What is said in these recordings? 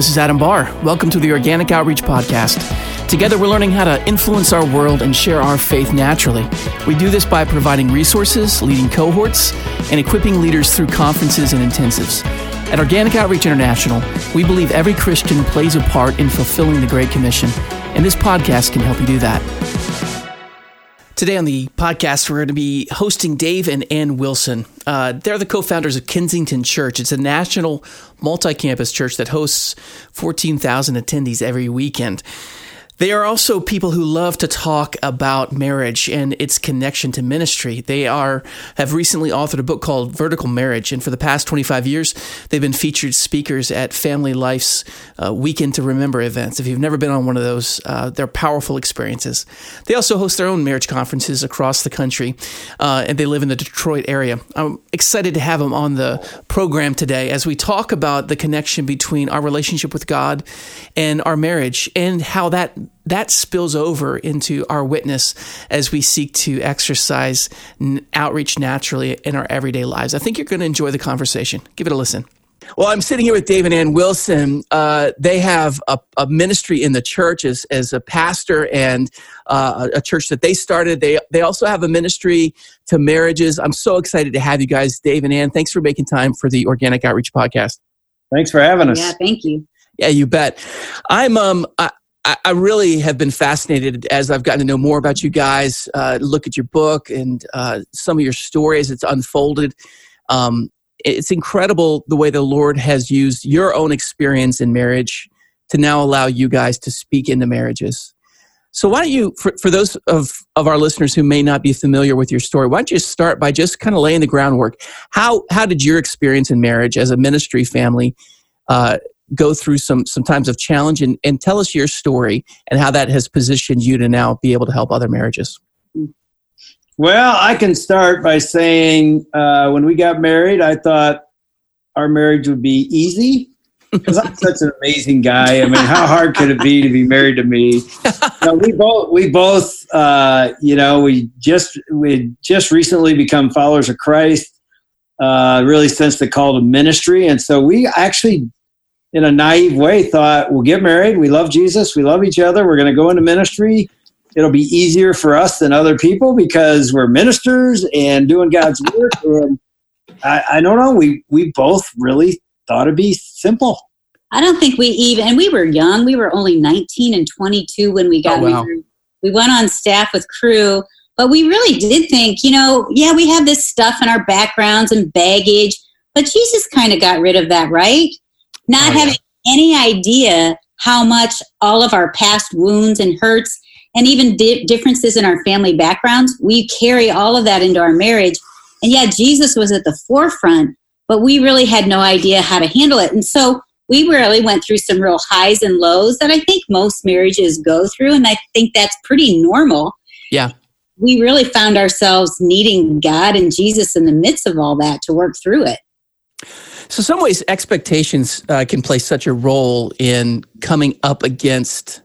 This is Adam Barr. Welcome to the Organic Outreach Podcast. Together, we're learning how to influence our world and share our faith naturally. We do this by providing resources, leading cohorts, and equipping leaders through conferences and intensives. At Organic Outreach International, we believe every Christian plays a part in fulfilling the Great Commission, and this podcast can help you do that. Today on the podcast, we're going to be hosting Dave and Ann Wilson. Uh, they're the co founders of Kensington Church. It's a national multi campus church that hosts 14,000 attendees every weekend. They are also people who love to talk about marriage and its connection to ministry. They are have recently authored a book called Vertical Marriage, and for the past 25 years, they've been featured speakers at Family Life's uh, Weekend to Remember events. If you've never been on one of those, uh, they're powerful experiences. They also host their own marriage conferences across the country, uh, and they live in the Detroit area. I'm excited to have them on the program today as we talk about the connection between our relationship with God and our marriage and how that that spills over into our witness as we seek to exercise outreach naturally in our everyday lives. I think you're going to enjoy the conversation. Give it a listen. Well, I'm sitting here with Dave and Ann Wilson. Uh, they have a, a, ministry in the church as, as a pastor and uh, a church that they started. They, they also have a ministry to marriages. I'm so excited to have you guys, Dave and Ann. Thanks for making time for the Organic Outreach Podcast. Thanks for having us. Yeah, thank you. Yeah, you bet. I'm um I, I, really have been fascinated as I've gotten to know more about you guys, uh, look at your book and uh, some of your stories. It's unfolded. Um, it's incredible the way the Lord has used your own experience in marriage to now allow you guys to speak into marriages. So, why don't you, for, for those of, of our listeners who may not be familiar with your story, why don't you start by just kind of laying the groundwork? How, how did your experience in marriage as a ministry family uh, go through some some times of challenge and, and tell us your story and how that has positioned you to now be able to help other marriages. Well i can start by saying uh, when we got married i thought our marriage would be easy because i'm such an amazing guy. I mean how hard could it be to be married to me? We both we both uh, you know we just we just recently become followers of christ uh, really since the call to ministry. And so we actually in a naive way thought we'll get married. We love jesus. We love each other. We're going to go into ministry. It'll be easier for us than other people because we're ministers and doing god's work. And I, I don't know. We we both really thought it'd be simple. I don't think we even and we were young. We were only 19 and 22 when we got oh, wow. we, we went on staff with Cru, but we really did think you know yeah we have this stuff in our backgrounds and baggage but jesus kind of got rid of that right not oh, having yeah. any idea how much all of our past wounds and hurts and even di- differences in our family backgrounds, we carry all of that into our marriage. And yeah, Jesus was at the forefront, but we really had no idea how to handle it. And so we really went through some real highs and lows that I think most marriages go through. And I think that's pretty normal. Yeah. We really found ourselves needing God and Jesus in the midst of all that to work through it. So, some ways expectations uh, can play such a role in coming up against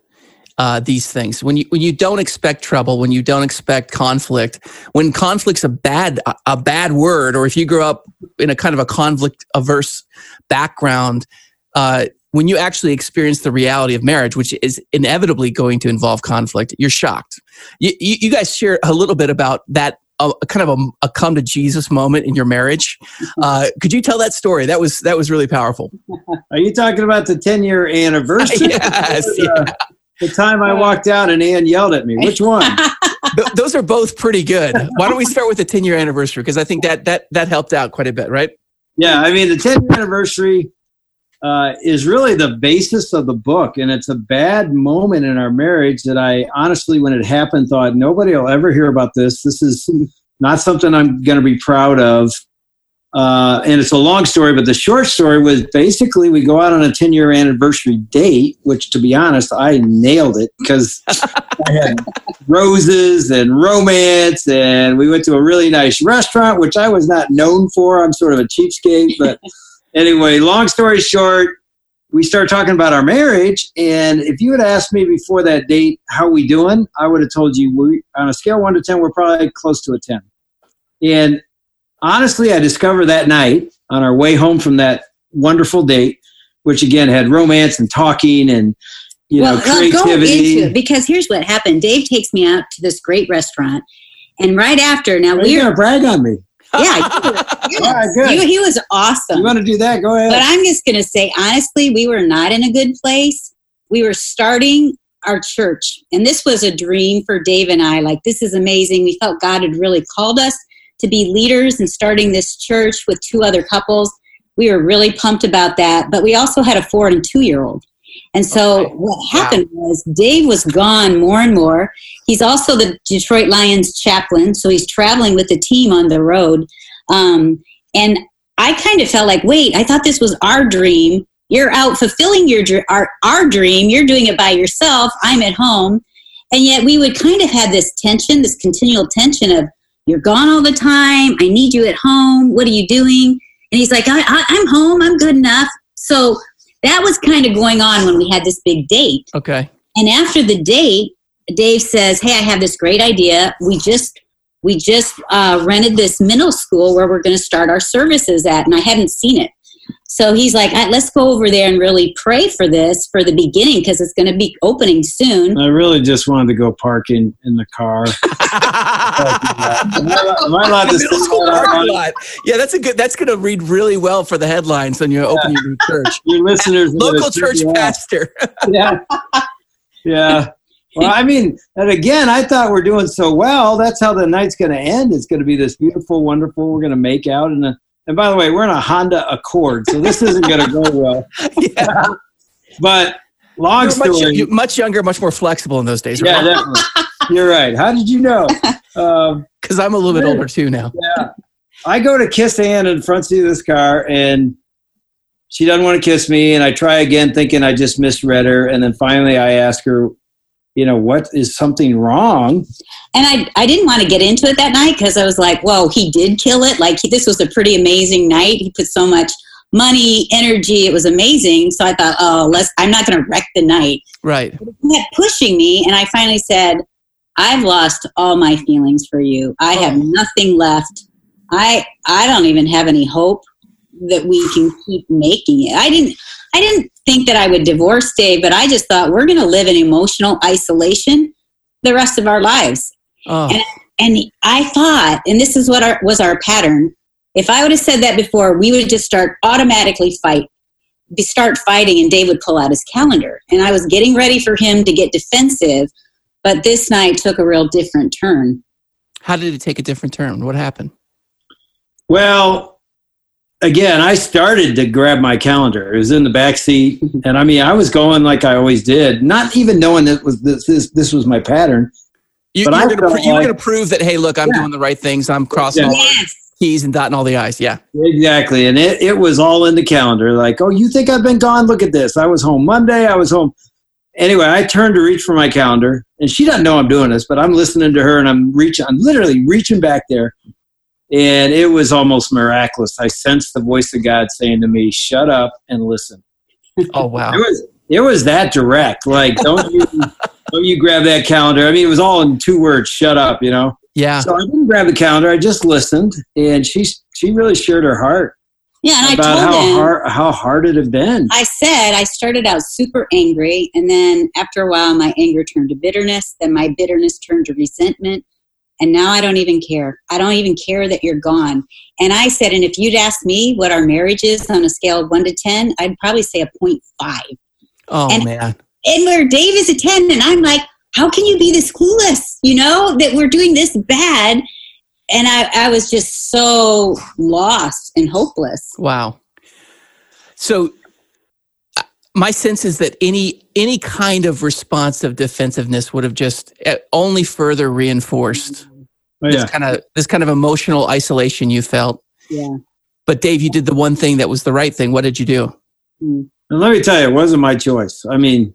uh, these things. When you when you don't expect trouble, when you don't expect conflict, when conflict's a bad a bad word, or if you grow up in a kind of a conflict averse background, uh, when you actually experience the reality of marriage, which is inevitably going to involve conflict, you're shocked. You, you, you guys share a little bit about that a, a kind of a, a, come to Jesus moment in your marriage. Uh, could you tell that story? That was that was really powerful. Are you talking about the ten year anniversary? yes. yeah. The time I walked out and Ann yelled at me. Which one? Th- those are both pretty good. Why don't we start with the ten year anniversary? Because I think that that that helped out quite a bit, right? Yeah, I mean the ten year anniversary uh, is really the basis of the book. And it's a bad moment in our marriage that I honestly, when it happened, thought nobody will ever hear about this. This is not something I'm going to be proud of. Uh, and it's a long story, but the short story was basically we go out on a 10 year anniversary date, which to be honest, I nailed it because I had roses and romance, and we went to a really nice restaurant, which I was not known for. I'm sort of a cheapskate, but anyway, long story short, we started talking about our marriage. And if you had asked me before that date, how we doing? I would have told you we, on a scale one to 10, we're probably close to a 10. And honestly, I discovered that night on our way home from that wonderful date which again had romance and talking and you well, know creativity. Well, because here's what happened. Dave takes me out to this great restaurant, and right after, now we're gonna brag on me. Yeah, he, he, he was awesome. You want to do that? Go ahead. But I'm just going to say, honestly, we were not in a good place. We were starting our church, and this was a dream for Dave and I. Like, this is amazing. We felt God had really called us to be leaders and starting this church with two other couples. We were really pumped about that. But we also had a four and two year old. And so okay. what happened wow. was Dave was gone more and more. He's also the Detroit Lions chaplain, so he's traveling with the team on the road. Um, and I kind of felt like, wait, I thought this was our dream. You're out fulfilling your our, our dream. You're doing it by yourself. I'm at home. And yet we would kind of have this tension, this continual tension of, you're gone all the time. I need you at home. What are you doing? And he's like, I, I, I'm home. I'm good enough. So that was kind of going on when we had this big date. Okay. And after the date, Dave says, "Hey, I have this great idea. We just we just uh, rented this middle school where we're going to start our services at, and I hadn't seen it. So he's like, let's go over there and really pray for this for the beginning because it's going to be opening soon. I really just wanted to go parking in in the car. am, I, allowed to that Yeah, that's a good. That's going to read really well for the headlines when you yeah. open your church. Your listeners, local church yeah. pastor. yeah, yeah. Well, I mean, and again, I thought we're doing so well. That's how the night's going to end. It's going to be this beautiful, wonderful. We're going to make out in a and by the way, we're in a Honda Accord, so this isn't going to go well. yeah. but long story. Much, much, younger, much more flexible in those days. Right? Yeah, definitely. You're right. How did you know? Because um, I'm a little bit older too now. Yeah. I go to kiss Ann in front seat of this car, and she doesn't want to kiss me. And I try again, thinking I just misread her. And then finally, I ask her, you know, what is something wrong? And I, I didn't want to get into it that night because I was like, whoa, he did kill it. Like, he, this was a pretty amazing night. He put so much money, energy. It was amazing. So I thought, oh, let's, I'm not going to wreck the night. Right. He kept pushing me. And I finally said, I've lost all my feelings for you. I oh. have oh. nothing left. I, I don't even have any hope that we can keep making it. I didn't, I didn't think that I would divorce Dave, but I just thought we're going to live in emotional isolation the rest of our lives. Oh. And, and I thought, and this is what our, was our pattern. If I would have said that before, we would just start automatically fight, start fighting, and Dave would pull out his calendar. And I was getting ready for him to get defensive, but this night took a real different turn. How did it take a different turn? What happened? Well, again, I started to grab my calendar. It was in the back seat, and I mean, I was going like I always did, not even knowing that was this this, this was my pattern. You, but you, were gonna, like, to prove that, hey, look, I'm yeah. doing the right things. I'm crossing yeah. all the T's and dotting all the I's. Yeah, exactly. And it, it was all in the calendar. Like, oh, you think I've been gone? Look at this. I was home Monday. I was home. Anyway, I turned to reach for my calendar, and she doesn't know I'm doing this, but I'm listening to her, and I'm reaching. I'm literally reaching back there, and it was almost miraculous. I sensed the voice of God saying to me, "Shut up and listen." Oh wow! it was it was that direct. Like, don't you don't you grab that calendar? I mean, it was all in two words: "Shut up." You know. Yeah. So I didn't grab the calendar. I just listened, and she she really shared her heart. Yeah, and about I told how him, hard how hard it had been. I said I started out super angry, and then after a while, my anger turned to bitterness. Then my bitterness turned to resentment and now I don't even care. I don't even care that you're gone. And I said, and if you'd ask me what our marriage is on a scale of one to 10, I'd probably say a 0.5. Oh, and, man. And where Dave is a 10, and I'm like, how can you be this clueless, you know, that we're doing this bad? And I, I was just so lost and hopeless. Wow. So my sense is that any any kind of response of defensiveness would have just eh, only further reinforced oh, yeah. this kind of this kind of emotional isolation you felt. Yeah. But Dave, you did the one thing that was the right thing. What did you do? Hmm. And let me tell you, it wasn't my choice. I mean,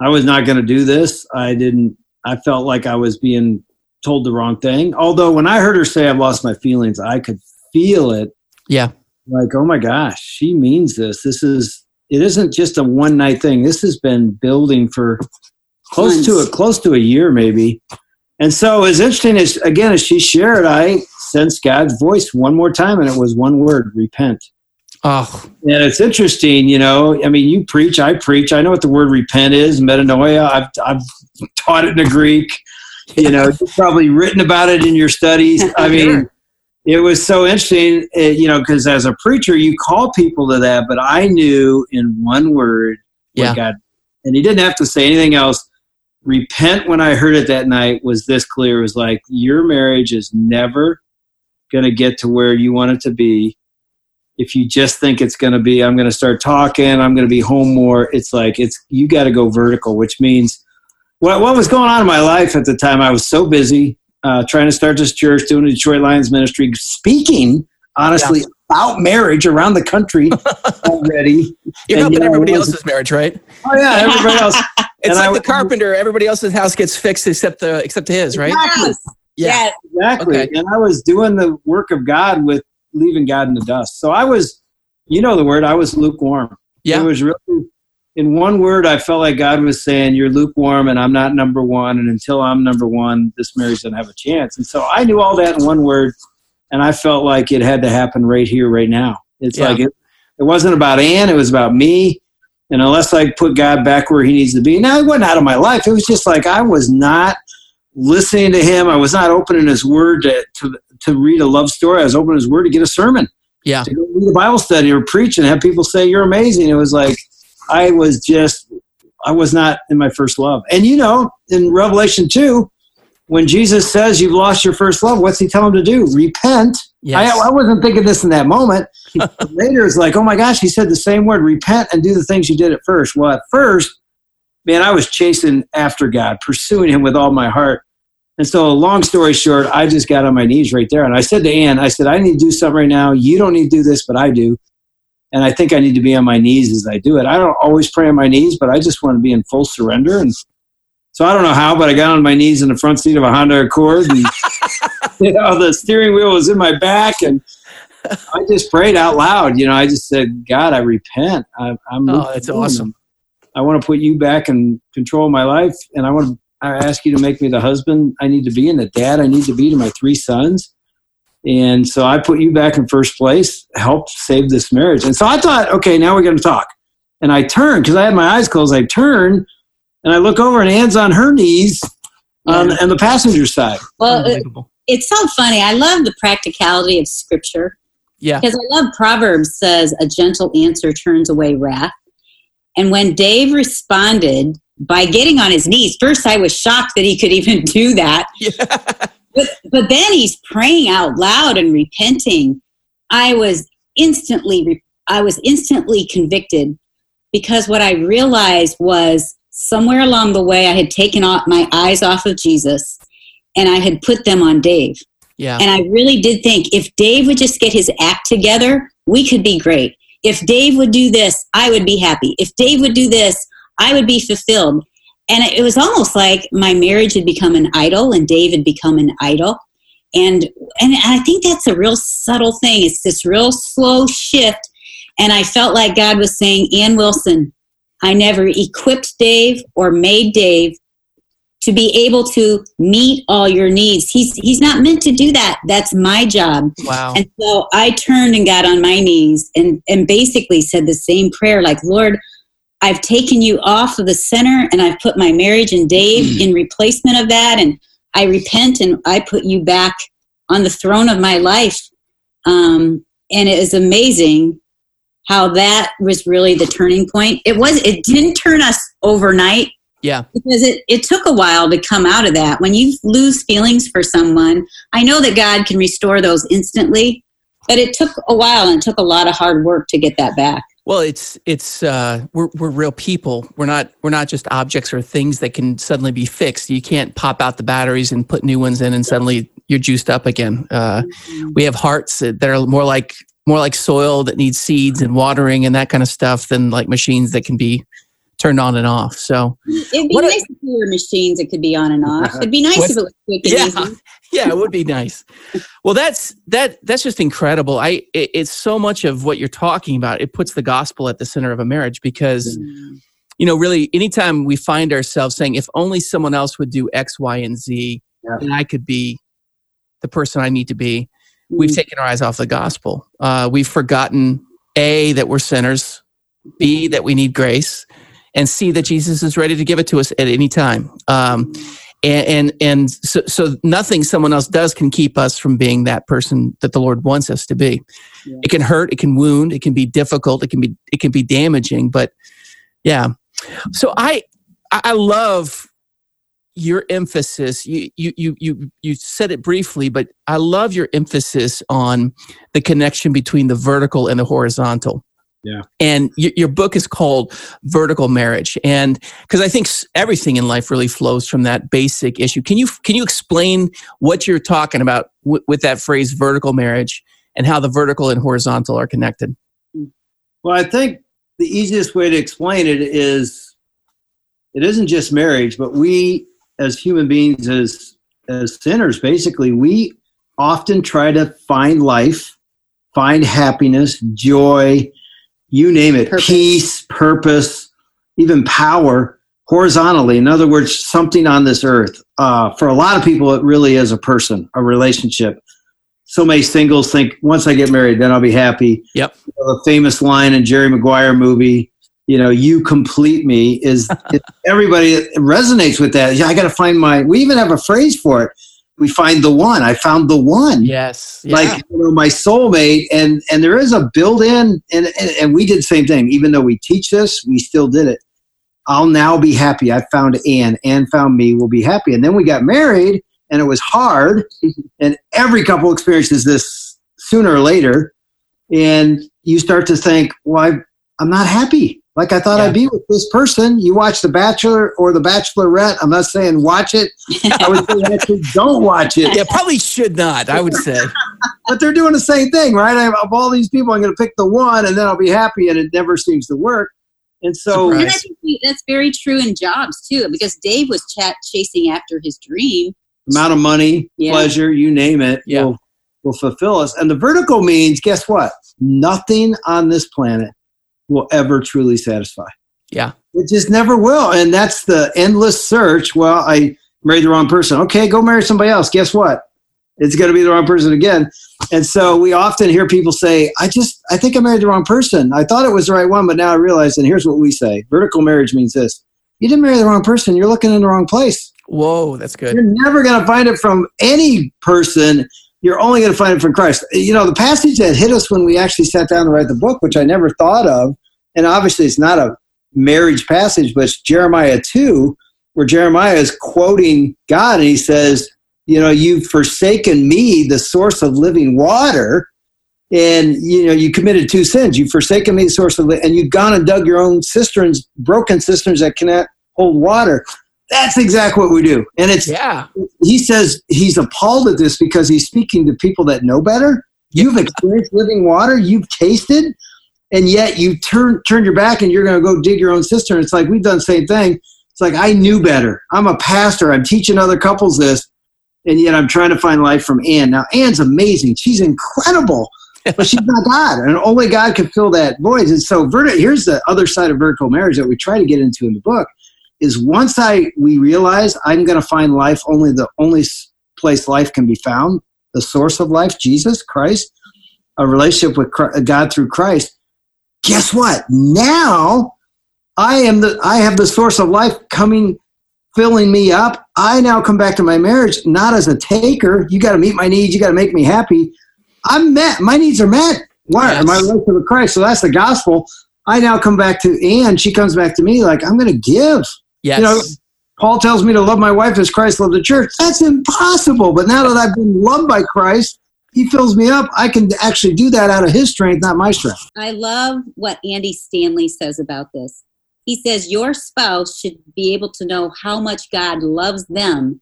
I was not going to do this. I didn't. I felt like I was being told the wrong thing. Although when I heard her say I've lost my feelings, I could feel it. Yeah. Like, oh my gosh, she means this. This is it isn't just a one night thing. This has been building for close Months. to a close to a year, maybe. And so, as interesting as again as she shared, I sensed God's voice one more time, and it was one word: repent. Oh, and it's interesting, you know. I mean, you preach, I preach. I know what the word repent is, metanoia. I've I've taught it in the Greek. You know, you've probably written about it in your studies. I mean, it was so interesting, uh, you know, because as a preacher, you call people to that, but I knew in one word what Yeah. God, and He didn't have to say anything else. Repent when I heard it that night was this clear. It was like, your marriage is never going to get to where you want it to be if you just think it's going to be i'm going to start talking i'm going to be home more it's like it's you got to go vertical which means what, what was going on in my life at the time i was so busy uh, trying to start this church doing the detroit lions ministry speaking honestly about marriage around the country already You're And, helping you know, everybody wasn't- else's marriage, right? oh yeah everybody else It's And like I- the carpenter. Everybody else's house gets fixed except the except his, right? Exactly. Yeah. Yes. Exactly. Okay. And I was doing the work of God with leaving God in the dust. So I was, you know, the word, I was lukewarm. Yeah. It was really, in one word, I felt like God was saying, You're lukewarm and I'm not number one. And until I'm number one, this marriage doesn't have a chance. And so I knew all that in one word. And I felt like it had to happen right here, right now. It's Yeah. like it, it wasn't about Ann, it was about me. And unless I put God back where he needs to be, now it wasn't out of my life. It was just like I was not listening to him. I was not opening his word to, to, to read a love story. I was opening his word to get a sermon, Yeah. to go read a Bible study or preach and have people say, You're amazing. It was like, I was just, I was not in my first love. And you know, in Revelation 2, when Jesus says you've lost your first love, what's he tell him to do? Repent. Yes. I, I wasn't thinking this in that moment. Later, it's like, oh my gosh, he said the same word repent and do the things you did at first. Well, at first, man, I was chasing after God, pursuing him with all my heart. And so, long story short, I just got on my knees right there. And I said to Ann, I said, I need to do something right now. You don't need to do this, but I do. And I think I need to be on my knees as I do it. I don't always pray on my knees, but I just want to be in full surrender. And so I don't know how, but I got on my knees in the front seat of a Honda Accord. And, you know, the steering wheel was in my back. And I just prayed out loud. You know, I just said, God, I repent. I, I'm Oh, that's awesome. I want to put you back in control of my life, and I want to I ask you to make me the husband I need to be and the dad I need to be to my three sons. And so I put you back in first place, help save this marriage. And so I thought, okay, now we're going to talk. And I turned because I had my eyes closed. I turn and I look over, and Ann's on her knees on, on the passenger side. Well, it, it's so funny. I love the practicality of scripture Yeah. because I love Proverbs says a gentle answer turns away wrath. And when Dave responded by getting on his knees, first I was shocked that he could even do that. Yeah. But, but then he's praying out loud and repenting. I was instantly I was instantly convicted because what I realized was somewhere along the way I had taken off my eyes off of Jesus and I had put them on Dave. Yeah. And I really did think if Dave would just get his act together, we could be great. If Dave would do this, I would be happy. If Dave would do this, I would be fulfilled. And it was almost like my marriage had become an idol and Dave had become an idol. And and I think that's a real subtle thing. It's this real slow shift. And I felt like God was saying, Ann Wilson, I never equipped Dave or made Dave to be able to meet all your needs. He's he's not meant to do that. That's my job. Wow. And so I turned and got on my knees and, and basically said the same prayer like, Lord, I've taken you off of the center and I've put my marriage and Dave in replacement of that. And I repent and I put you back on the throne of my life. Um, and it is amazing how that was really the turning point. It was, it didn't turn us overnight Yeah. because it, it took a while to come out of that. When you lose feelings for someone, I know that God can restore those instantly, but it took a while and it took a lot of hard work to get that back. Well, it's it's uh, we're we're real people. We're not we're not just objects or things that can suddenly be fixed. You can't pop out the batteries and put new ones in, and suddenly you're juiced up again. Uh, we have hearts that are more like more like soil that needs seeds and watering and that kind of stuff than like machines that can be turned on and off. So It'd be What a- nice if there were machines that could be on and off. It'd be nice if it was quick and Yeah. easy. yeah, it would be nice. Well, that's that that's just incredible. I it, it's so much of what you're talking about. It puts the gospel at the center of a marriage because you know, really, anytime we find ourselves saying, if only someone else would do X, Y, and Z, Yeah. then I could be the person I need to be, we've Mm. taken our eyes off the gospel. Uh, we've forgotten A, that we're sinners, B, that we need grace, and see that Jesus is ready to give it to us at any time. Um, and and, and so, so nothing someone else does can keep us from being that person that the Lord wants us to be. Yeah. It can hurt, it can wound, it can be difficult, it can be it can be damaging, but yeah. So I I love your emphasis you, you you you you said it briefly but i love your emphasis on the connection between the vertical and the horizontal yeah. And y- your book is called vertical marriage. And because i think everything in life really flows from that basic issue. Can you can you explain what you're talking about w- with that phrase vertical marriage and how the vertical and horizontal are connected? Hmm. Well i think the easiest way to explain it is it isn't just marriage but we as human beings, as as sinners, basically, we often try to find life, find happiness, joy, you name it, purpose. peace, purpose, even power horizontally. In other words, something on this earth. Uh, for a lot of people, it really is a person, a relationship. So many singles think once I get married, then I'll be happy. Yep. You know, the famous line in Jerry Maguire movie, you know, you complete me is, everybody resonates with that. Yeah, I got to find my, we even have a phrase for it. We find the one. I found the one. Yes. Yeah. Like you know, my soulmate. And, and there is a built in, and, and, and we did the same thing. Even though we teach this, we still did it. I'll now be happy. I found Ann. Ann found me. We'll be happy. And then we got married and it was hard. and every couple experiences this sooner or later. And you start to think, well, I, I'm not happy like I thought yeah. I'd be with this person. You watch The Bachelor or The Bachelorette. I'm not saying watch it. I would say actually don't watch it. Yeah, probably should not. I would say. but they're doing the same thing, right? I, of all these people, I'm going to pick the one, and then I'll be happy, and it never seems to work. And so, and I think that's very true in jobs too, because Dave was chat chasing after his dream. Amount of money, yeah. pleasure, you name it, yeah. will will fulfill us. And the vertical means, guess what? Nothing on this planet will ever truly satisfy. Yeah. It just never will. And that's the endless search. Well, I married the wrong person. Okay, go marry somebody else. Guess what? It's going to be the wrong person again. And so we often hear people say, I just, I think I married the wrong person. I thought it was the right one, but now I realize, and here's what we say vertical marriage means this you didn't marry the wrong person. You're looking in the wrong place. Whoa, that's good. You're never going to find it from any person. You're only going to find it from Christ. You know, the passage that hit us when we actually sat down to write the book, which I never thought of, and obviously it's not a marriage passage, but it's Jeremiah 2, where Jeremiah is quoting God and he says, You know, you've forsaken me, the source of living water. And you know you committed two sins. You've forsaken me, the source of, and you've gone and dug your own cisterns, broken cisterns that cannot hold water. That's exactly what we do. And it's yeah. He says he's appalled at this because he's speaking to people that know better. You've experienced living water. You've tasted and yet you turn turn your back and you're going to go dig your own cistern. It's like we've done the same thing. It's like I knew better. I'm a pastor. I'm teaching other couples this, and yet I'm trying to find life from Ann. Now Ann's amazing. She's incredible, but she's not God, and only God can fill that void. And so, verti- here's the other side of vertical marriage that we try to get into in the book: is once I we realize I'm going to find life only the only place life can be found, the source of life, Jesus Christ, a relationship with God through Christ guess what? Now I am the I have the source of life coming filling me up. I now come back to my marriage not as a taker. You got to meet my needs. You got to make me happy. I'm met. My needs are met. Why? Yes. My relationship with Christ. So that's the gospel. I now come back to Ann. She comes back to me like I'm going to give. Yes. You know, Paul tells me to love my wife as Christ loved the church. That's impossible. But now that I've been loved by Christ, he fills me up, I can actually do that out of his strength, not my strength. I love what Andy Stanley says about this. He says your spouse should be able to know how much God loves them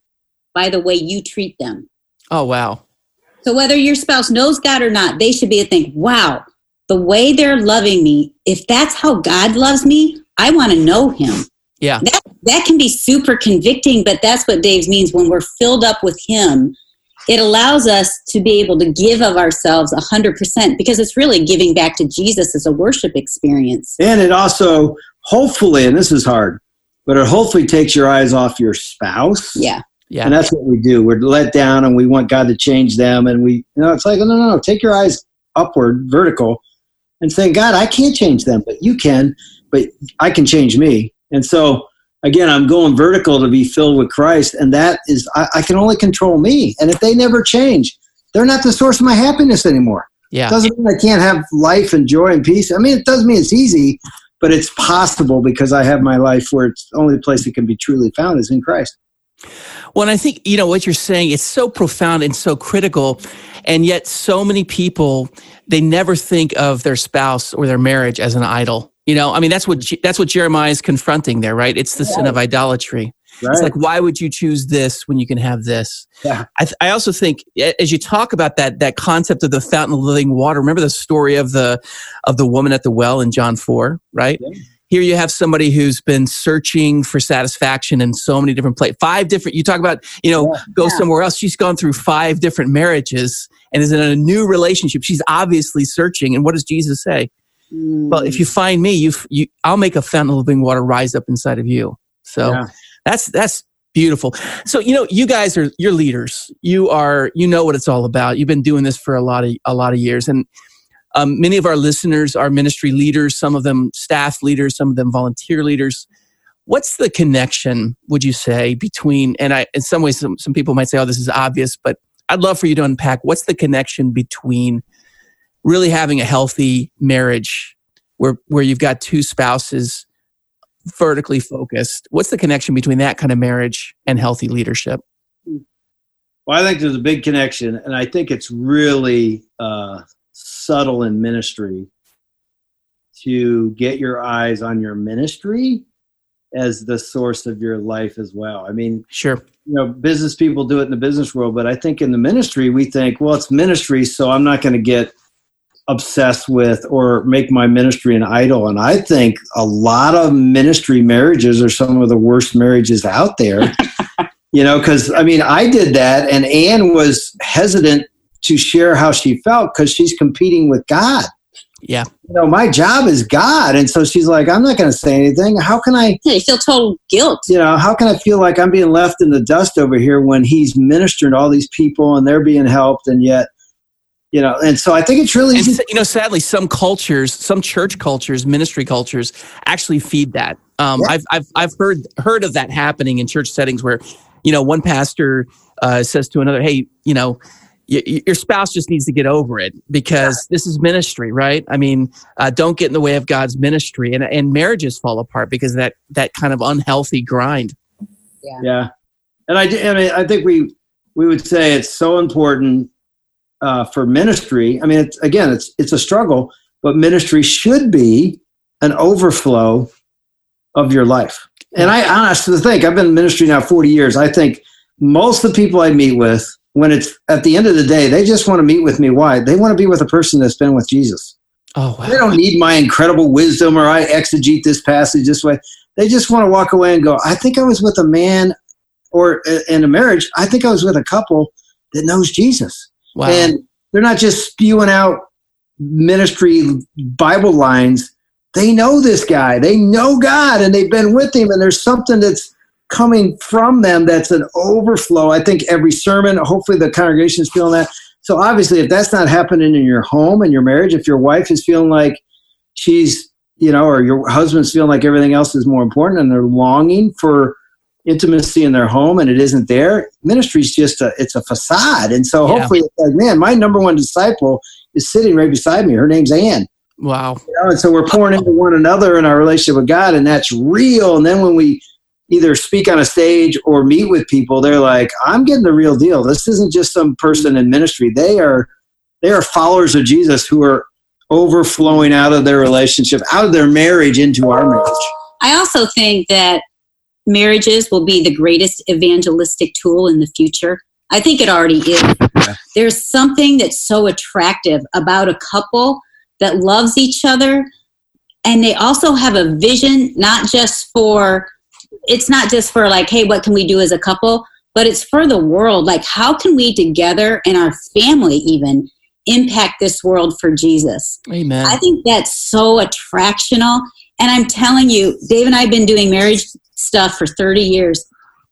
by the way you treat them. Oh, wow. So whether your spouse knows God or not, they should be to think, wow, the way they're loving me, if that's how God loves me, I want to know him. Yeah. That that can be super convicting, but that's what Dave's means when we're filled up with him it allows us to be able to give of ourselves 100% because it's really giving back to Jesus as a worship experience. And it also, hopefully, and this is hard, but it hopefully takes your eyes off your spouse. Yeah. Yeah. And that's what we do. We're let down and we want God to change them. And we, you know, it's like, no, no, no, take your eyes upward, vertical. and saying, God, I can't change them, but you can, but I can change me. And so, again, I'm going vertical to be filled with Christ, and that is, I, I can only control me. And if they never change, they're not the source of my happiness anymore. Yeah. it Doesn't mean I can't have life and joy and peace. I mean, it doesn't mean it's easy, but it's possible because I have my life where it's the only place that can be truly found is in Christ. Well, and I think, you know, what you're saying, it's so profound and so critical. And yet, so many people, they never think of their spouse or their marriage as an idol. You know, I mean, that's what that's what Jeremiah is confronting there, right? It's the sin of idolatry. Right. It's like, why would you choose this when you can have this? Yeah. I, th- I also think as you talk about that that concept of the fountain of living water, remember the story of the of the woman at the well in John four, right? Yeah. Here you have somebody who's been searching for satisfaction in so many different places. Five different. You talk about, you know, yeah. go yeah. somewhere else. She's gone through five different marriages and is in a new relationship. She's obviously searching. And what does Jesus say? Mm. Well, if you find me, you, you, I'll make a fountain of living water rise up inside of you. So yeah. that's that's beautiful. So you know, you guys are you're leaders. You are you know what it's all about. You've been doing this for a lot of a lot of years, and um, many of our listeners are ministry leaders. Some of them staff leaders. Some of them volunteer leaders. What's the connection? Would you say between and I? In some ways, some, some people might say, "Oh, this is obvious," but I'd love for you to unpack what's the connection between really having a healthy marriage where where you've got two spouses vertically focused. What's the connection between that kind of marriage and healthy leadership? Well, I think there's a big connection, and I think it's really uh, subtle in ministry to get your eyes on your ministry as the source of your life as well. I mean, sure. You know, business people do it in the business world, but I think in the ministry we think, well, it's ministry, so I'm not going to get obsessed with or make my ministry an idol. And I think a lot of ministry marriages are some of the worst marriages out there. you know, because I mean, I did that, and Ann was hesitant to share how she felt because she's competing with God. Yeah. You know, my job is God. And so she's like, I'm not going to say anything. How can I? Yeah, you feel total guilt. You know, how can I feel like I'm being left in the dust over here when he's ministering to all these people and they're being helped and yet you know and so i think it's really and, you know sadly some cultures some church cultures ministry cultures actually feed that. Um, yeah. I've, I've i've heard heard of that happening in church settings where you know one pastor uh, says to another hey you know y- your spouse just needs to get over it because yeah. this is ministry right? I mean uh, don't get in the way of god's ministry. And, and marriages fall apart because that that kind of unhealthy grind. Yeah. Yeah. And i i mean i think we we would say it's so important uh, for ministry. I mean, it's, again, it's it's a struggle, but ministry should be an overflow of your life. And I honestly think I've been in ministry now 40 years. I think most of the people I meet with, when it's at the end of the day, they just want to meet with me. Why? They want to be with a person that's been with Jesus. Oh, wow. They don't need my incredible wisdom or I exegete this passage this way. They just want to walk away and go, I think I was with a man or in a marriage, I think I was with a couple that knows Jesus. Wow. And they're not just spewing out ministry Bible lines. They know this guy. They know God and they've been with him and there's something that's coming from them that's an overflow. I think every sermon, hopefully the congregation is feeling that. So obviously if that's not happening in your home and your marriage, if your wife is feeling like she's, you know, or your husband's feeling like everything else is more important and they're longing for intimacy in their home and it isn't there, ministry is just a it's a facade. And so yeah. hopefully, like, man, my number one disciple is sitting right beside me. Her name's Ann. Wow. You know, and so we're pouring into one another in our relationship with God, and that's real. And then when we either speak on a stage or meet with people, they're like, I'm getting the real deal. This isn't just some person in ministry. They are they are followers of Jesus who are overflowing out of their relationship, out of their marriage into our marriage. I also think that marriages will be the greatest evangelistic tool in the future. I think it already is. There's something that's so attractive about a couple that loves each other and they also have a vision not just for it's not just for like hey what can we do as a couple but it's for the world like how can we together and our family even impact this world for jesus amen i think that's so attractional and i'm telling you dave and i've been doing marriage stuff for 30 years.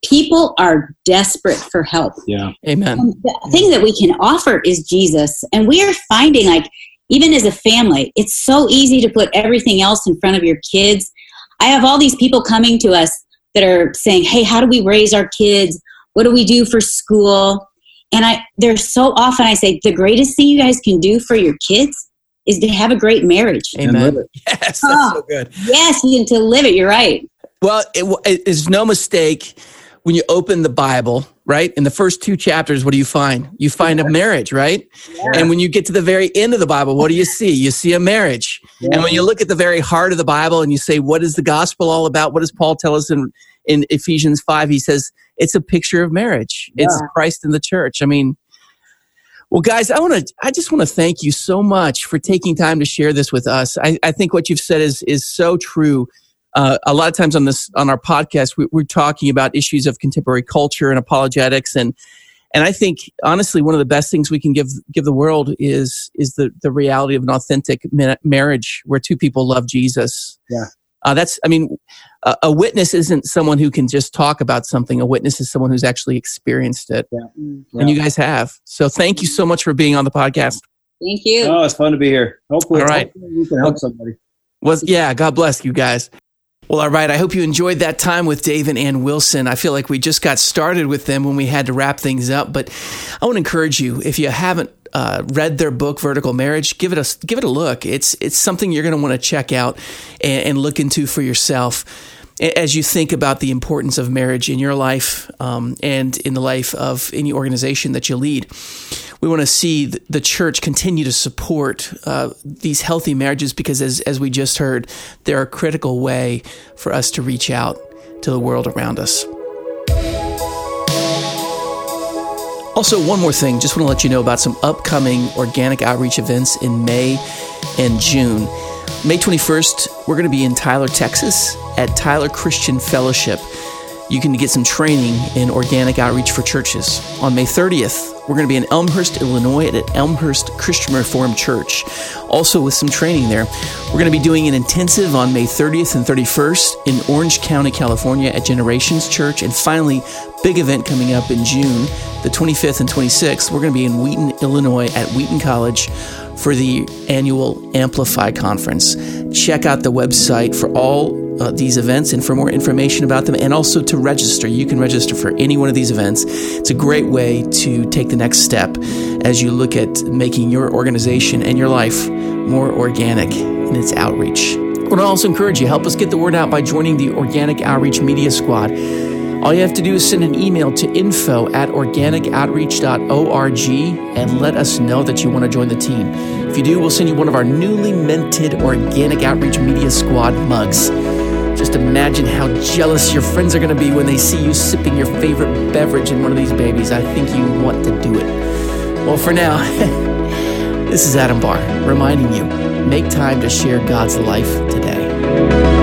People are desperate for help. Yeah. Amen. And the thing that we can offer is Jesus. And we are finding like even as a family, it's so easy to put everything else in front of your kids. I have all these people coming to us that are saying, "Hey, how do we raise our kids? What do we do for school?" And I there's so often I say the greatest thing you guys can do for your kids is to have a great marriage. Amen. Yes, that's oh, so good. Yes, and to live it. You're right. Well, it is no mistake when you open the Bible, right? In the first two chapters, what do you find? You find a marriage, right? Yeah. And when you get to the very end of the Bible, what do you see? You see a marriage. Yeah. And when you look at the very heart of the Bible and you say, what is the gospel all about? What does Paul tell us in, in Ephesians 5? He says, it's a picture of marriage. Yeah. It's Christ in the church. I mean, well, guys, I want to, I just want to thank you so much for taking time to share this with us. I, I think what you've said is, is so true uh, a lot of times on this on our podcast, we, we're talking about issues of contemporary culture and apologetics, and and I think honestly, one of the best things we can give give the world is is the the reality of an authentic marriage where two people love Jesus. Yeah. Uh, that's, I mean, a, a, witness isn't someone who can just talk about something. A witness is someone who's actually experienced it. Yeah. yeah. And you guys have. So thank you so much for being on the podcast. Thank you. Oh, it's fun to be here. Hopefully, All right. Hopefully we can help somebody. Was yeah, God bless you guys. Well, all right. I hope you enjoyed that time with Dave and Ann Wilson. I feel like we just got started with them when we had to wrap things up. But I want to encourage you if you haven't uh, read their book Vertical Marriage, give it a give it a look. It's it's something you're going to want to check out and, and look into for yourself as you think about the importance of marriage in your life um, and in the life of any organization that you lead. We want to see the church continue to support uh, these healthy marriages because, as, as we just heard, they're a critical way for us to reach out to the world around us. Also, one more thing, just want to let you know about some upcoming organic outreach events in May and June. May 21st, we're going to be in Tyler, Texas at Tyler Christian Fellowship. You can get some training in organic outreach for churches. On May 30th, we're going to be in Elmhurst, Illinois at Elmhurst Christian Reformed Church, also with some training there. We're going to be doing an intensive on May 30th and 31st in Orange County, California at Generations Church. And finally, big event coming up in June, the 25th and 26th. We're going to be in Wheaton, Illinois at Wheaton College for the annual Amplify Conference. Check out the website for all uh, these events and for more information about them and also to register. You can register for any one of these events. It's a great way to take the next step as you look at making your organization and your life more organic in its outreach. I to also encourage you, help us get the word out by joining the Organic Outreach Media Squad. All you have to do is send an email to info at organicoutreach.org and let us know that you want to join the team. If you do, we'll send you one of our newly minted Organic Outreach Media Squad mugs. Just imagine how jealous your friends are going to be when they see you sipping your favorite beverage in one of these babies. I think you want to do it. Well, for now, this is Adam Barr reminding you make time to share God's life today.